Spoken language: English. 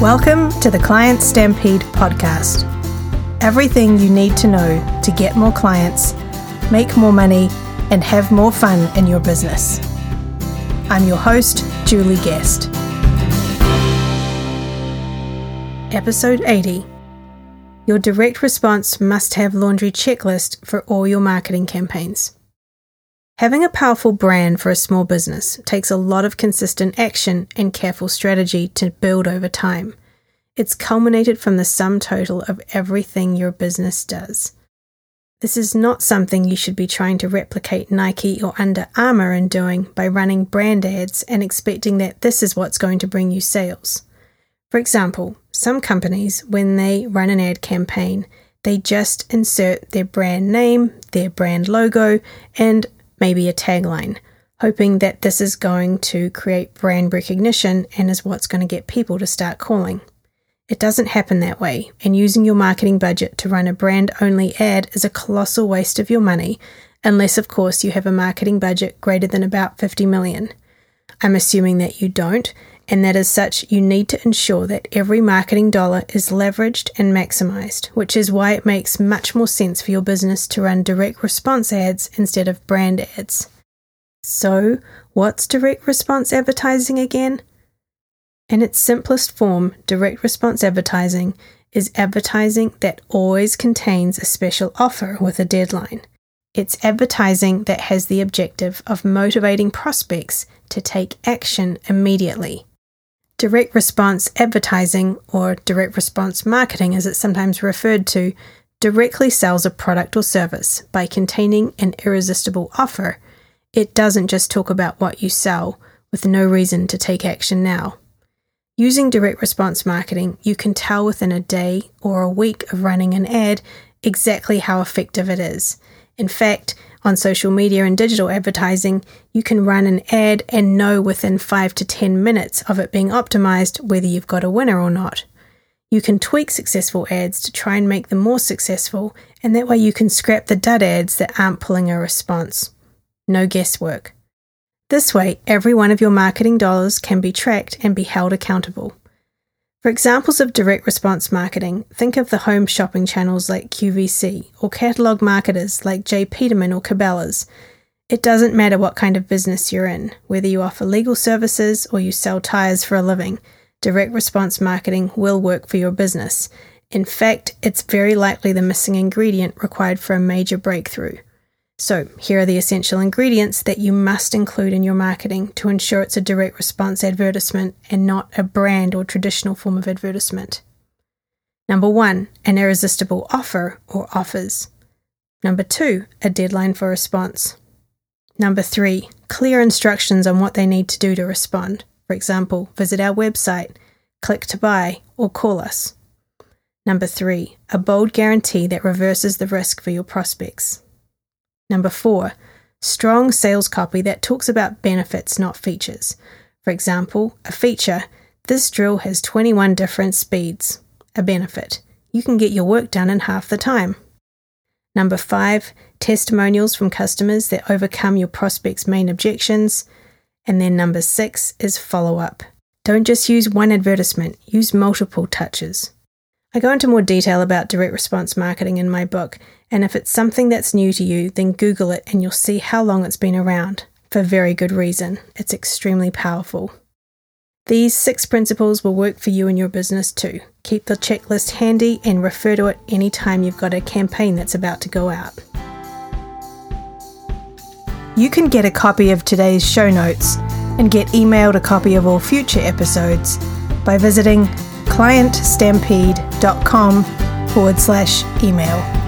Welcome to the Client Stampede podcast. Everything you need to know to get more clients, make more money, and have more fun in your business. I'm your host, Julie Guest. Episode 80 Your direct response must have laundry checklist for all your marketing campaigns. Having a powerful brand for a small business takes a lot of consistent action and careful strategy to build over time. It's culminated from the sum total of everything your business does. This is not something you should be trying to replicate Nike or Under Armour in doing by running brand ads and expecting that this is what's going to bring you sales. For example, some companies, when they run an ad campaign, they just insert their brand name, their brand logo, and maybe a tagline, hoping that this is going to create brand recognition and is what's going to get people to start calling. It doesn't happen that way, and using your marketing budget to run a brand only ad is a colossal waste of your money, unless, of course, you have a marketing budget greater than about 50 million. I'm assuming that you don't, and that as such, you need to ensure that every marketing dollar is leveraged and maximized, which is why it makes much more sense for your business to run direct response ads instead of brand ads. So, what's direct response advertising again? In its simplest form, direct response advertising is advertising that always contains a special offer with a deadline. It's advertising that has the objective of motivating prospects to take action immediately. Direct response advertising, or direct response marketing as it's sometimes referred to, directly sells a product or service by containing an irresistible offer. It doesn't just talk about what you sell with no reason to take action now. Using direct response marketing, you can tell within a day or a week of running an ad exactly how effective it is. In fact, on social media and digital advertising, you can run an ad and know within 5 to 10 minutes of it being optimized whether you've got a winner or not. You can tweak successful ads to try and make them more successful, and that way you can scrap the dud ads that aren't pulling a response. No guesswork. This way, every one of your marketing dollars can be tracked and be held accountable. For examples of direct response marketing, think of the home shopping channels like QVC or catalogue marketers like J. Peterman or Cabela's. It doesn't matter what kind of business you're in, whether you offer legal services or you sell tyres for a living, direct response marketing will work for your business. In fact, it's very likely the missing ingredient required for a major breakthrough. So, here are the essential ingredients that you must include in your marketing to ensure it's a direct response advertisement and not a brand or traditional form of advertisement. Number one, an irresistible offer or offers. Number two, a deadline for response. Number three, clear instructions on what they need to do to respond. For example, visit our website, click to buy, or call us. Number three, a bold guarantee that reverses the risk for your prospects. Number four, strong sales copy that talks about benefits, not features. For example, a feature this drill has 21 different speeds. A benefit you can get your work done in half the time. Number five, testimonials from customers that overcome your prospect's main objections. And then number six is follow up. Don't just use one advertisement, use multiple touches. I go into more detail about direct response marketing in my book, and if it's something that's new to you, then Google it and you'll see how long it's been around. For very good reason. It's extremely powerful. These six principles will work for you and your business too. Keep the checklist handy and refer to it anytime you've got a campaign that's about to go out. You can get a copy of today's show notes and get emailed a copy of all future episodes by visiting clientstampede.com forward slash email.